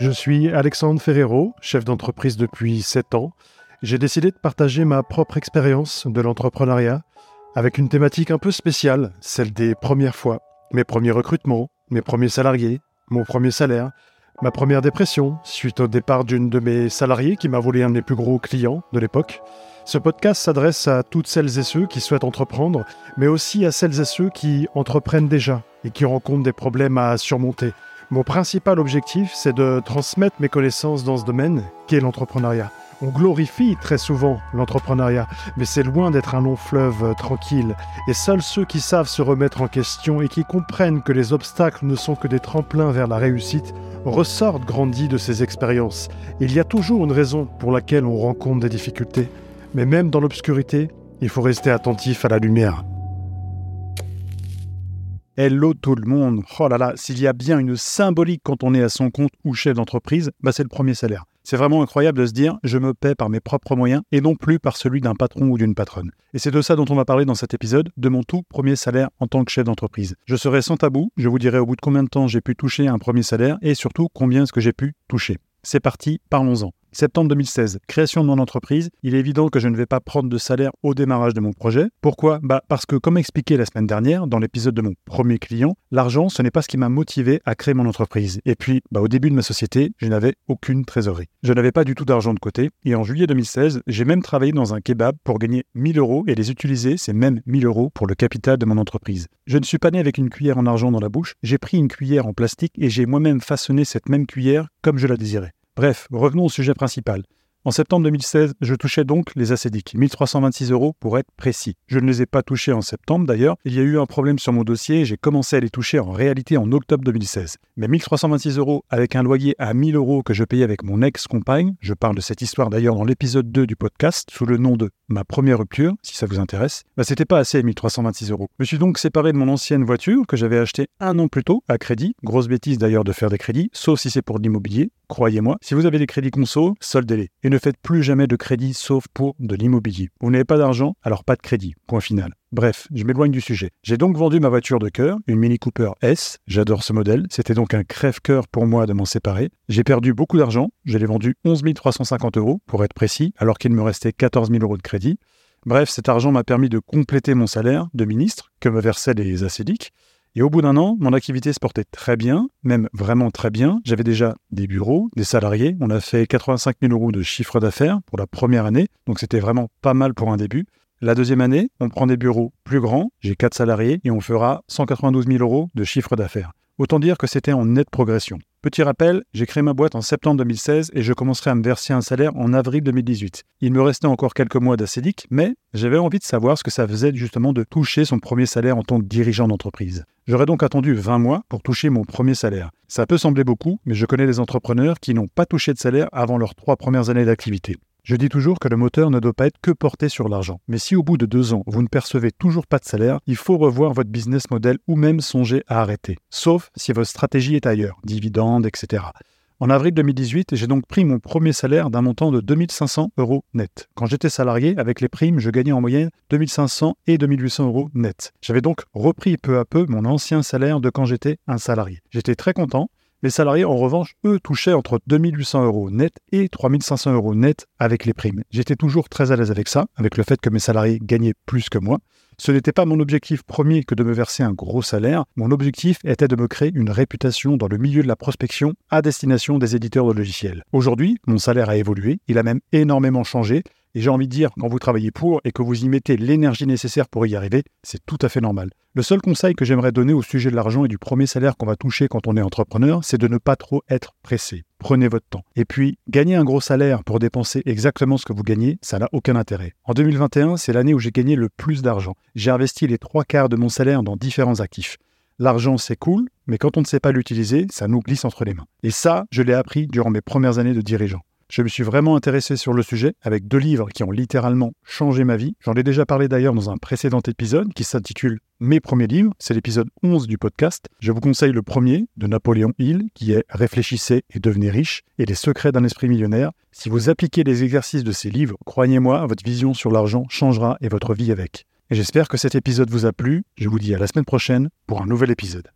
Je suis Alexandre Ferrero, chef d'entreprise depuis 7 ans. J'ai décidé de partager ma propre expérience de l'entrepreneuriat avec une thématique un peu spéciale, celle des premières fois, mes premiers recrutements, mes premiers salariés, mon premier salaire, ma première dépression suite au départ d'une de mes salariés qui m'a volé un des plus gros clients de l'époque. Ce podcast s'adresse à toutes celles et ceux qui souhaitent entreprendre, mais aussi à celles et ceux qui entreprennent déjà et qui rencontrent des problèmes à surmonter. Mon principal objectif, c'est de transmettre mes connaissances dans ce domaine, qu'est l'entrepreneuriat. On glorifie très souvent l'entrepreneuriat, mais c'est loin d'être un long fleuve tranquille. Et seuls ceux qui savent se remettre en question et qui comprennent que les obstacles ne sont que des tremplins vers la réussite ressortent grandis de ces expériences. Il y a toujours une raison pour laquelle on rencontre des difficultés. Mais même dans l'obscurité, il faut rester attentif à la lumière. Hello tout le monde. Oh là là, s'il y a bien une symbolique quand on est à son compte ou chef d'entreprise, bah c'est le premier salaire. C'est vraiment incroyable de se dire je me paie par mes propres moyens et non plus par celui d'un patron ou d'une patronne. Et c'est de ça dont on va parler dans cet épisode, de mon tout premier salaire en tant que chef d'entreprise. Je serai sans tabou, je vous dirai au bout de combien de temps j'ai pu toucher un premier salaire et surtout combien est-ce que j'ai pu toucher. C'est parti, parlons-en. Septembre 2016, création de mon entreprise. Il est évident que je ne vais pas prendre de salaire au démarrage de mon projet. Pourquoi? Bah Parce que, comme expliqué la semaine dernière, dans l'épisode de mon premier client, l'argent, ce n'est pas ce qui m'a motivé à créer mon entreprise. Et puis, bah, au début de ma société, je n'avais aucune trésorerie. Je n'avais pas du tout d'argent de côté. Et en juillet 2016, j'ai même travaillé dans un kebab pour gagner 1000 euros et les utiliser, ces mêmes 1000 euros, pour le capital de mon entreprise. Je ne suis pas né avec une cuillère en argent dans la bouche. J'ai pris une cuillère en plastique et j'ai moi-même façonné cette même cuillère comme je la désirais. Bref, revenons au sujet principal. En septembre 2016, je touchais donc les ACDIC, 1326 euros pour être précis. Je ne les ai pas touchés en septembre d'ailleurs, il y a eu un problème sur mon dossier et j'ai commencé à les toucher en réalité en octobre 2016. Mais 1326 euros avec un loyer à 1000 euros que je payais avec mon ex-compagne, je parle de cette histoire d'ailleurs dans l'épisode 2 du podcast sous le nom de Ma première rupture, si ça vous intéresse, bah c'était pas assez 1326 euros. Je me suis donc séparé de mon ancienne voiture que j'avais achetée un an plus tôt à crédit, grosse bêtise d'ailleurs de faire des crédits, sauf si c'est pour de l'immobilier, croyez-moi. Si vous avez des crédits conso, soldez-les. Ne faites plus jamais de crédit sauf pour de l'immobilier. Vous n'avez pas d'argent, alors pas de crédit. Point final. Bref, je m'éloigne du sujet. J'ai donc vendu ma voiture de cœur, une Mini Cooper S. J'adore ce modèle. C'était donc un crève-cœur pour moi de m'en séparer. J'ai perdu beaucoup d'argent. Je l'ai vendu 11 350 euros, pour être précis, alors qu'il me restait 14 000 euros de crédit. Bref, cet argent m'a permis de compléter mon salaire de ministre que me versaient les acédiques. Et au bout d'un an, mon activité se portait très bien, même vraiment très bien. J'avais déjà des bureaux, des salariés. On a fait 85 000 euros de chiffre d'affaires pour la première année, donc c'était vraiment pas mal pour un début. La deuxième année, on prend des bureaux plus grands, j'ai 4 salariés et on fera 192 000 euros de chiffre d'affaires. Autant dire que c'était en nette progression. Petit rappel, j'ai créé ma boîte en septembre 2016 et je commencerai à me verser un salaire en avril 2018. Il me restait encore quelques mois d'acédique, mais j'avais envie de savoir ce que ça faisait justement de toucher son premier salaire en tant que dirigeant d'entreprise. J'aurais donc attendu 20 mois pour toucher mon premier salaire. Ça peut sembler beaucoup, mais je connais des entrepreneurs qui n'ont pas touché de salaire avant leurs trois premières années d'activité. Je dis toujours que le moteur ne doit pas être que porté sur l'argent. Mais si au bout de deux ans, vous ne percevez toujours pas de salaire, il faut revoir votre business model ou même songer à arrêter. Sauf si votre stratégie est ailleurs, dividendes, etc. En avril 2018, j'ai donc pris mon premier salaire d'un montant de 2500 euros net. Quand j'étais salarié, avec les primes, je gagnais en moyenne 2500 et 2800 euros net. J'avais donc repris peu à peu mon ancien salaire de quand j'étais un salarié. J'étais très content les salariés, en revanche, eux, touchaient entre 2800 euros net et 3500 euros net avec les primes. J'étais toujours très à l'aise avec ça, avec le fait que mes salariés gagnaient plus que moi. Ce n'était pas mon objectif premier que de me verser un gros salaire, mon objectif était de me créer une réputation dans le milieu de la prospection à destination des éditeurs de logiciels. Aujourd'hui, mon salaire a évolué, il a même énormément changé, et j'ai envie de dire, quand vous travaillez pour et que vous y mettez l'énergie nécessaire pour y arriver, c'est tout à fait normal. Le seul conseil que j'aimerais donner au sujet de l'argent et du premier salaire qu'on va toucher quand on est entrepreneur, c'est de ne pas trop être pressé. Prenez votre temps. Et puis, gagner un gros salaire pour dépenser exactement ce que vous gagnez, ça n'a aucun intérêt. En 2021, c'est l'année où j'ai gagné le plus d'argent. J'ai investi les trois quarts de mon salaire dans différents actifs. L'argent, c'est cool, mais quand on ne sait pas l'utiliser, ça nous glisse entre les mains. Et ça, je l'ai appris durant mes premières années de dirigeant. Je me suis vraiment intéressé sur le sujet avec deux livres qui ont littéralement changé ma vie. J'en ai déjà parlé d'ailleurs dans un précédent épisode qui s'intitule Mes premiers livres. C'est l'épisode 11 du podcast. Je vous conseille le premier de Napoléon Hill qui est Réfléchissez et devenez riche et les secrets d'un esprit millionnaire. Si vous appliquez les exercices de ces livres, croyez-moi, votre vision sur l'argent changera et votre vie avec. Et j'espère que cet épisode vous a plu. Je vous dis à la semaine prochaine pour un nouvel épisode.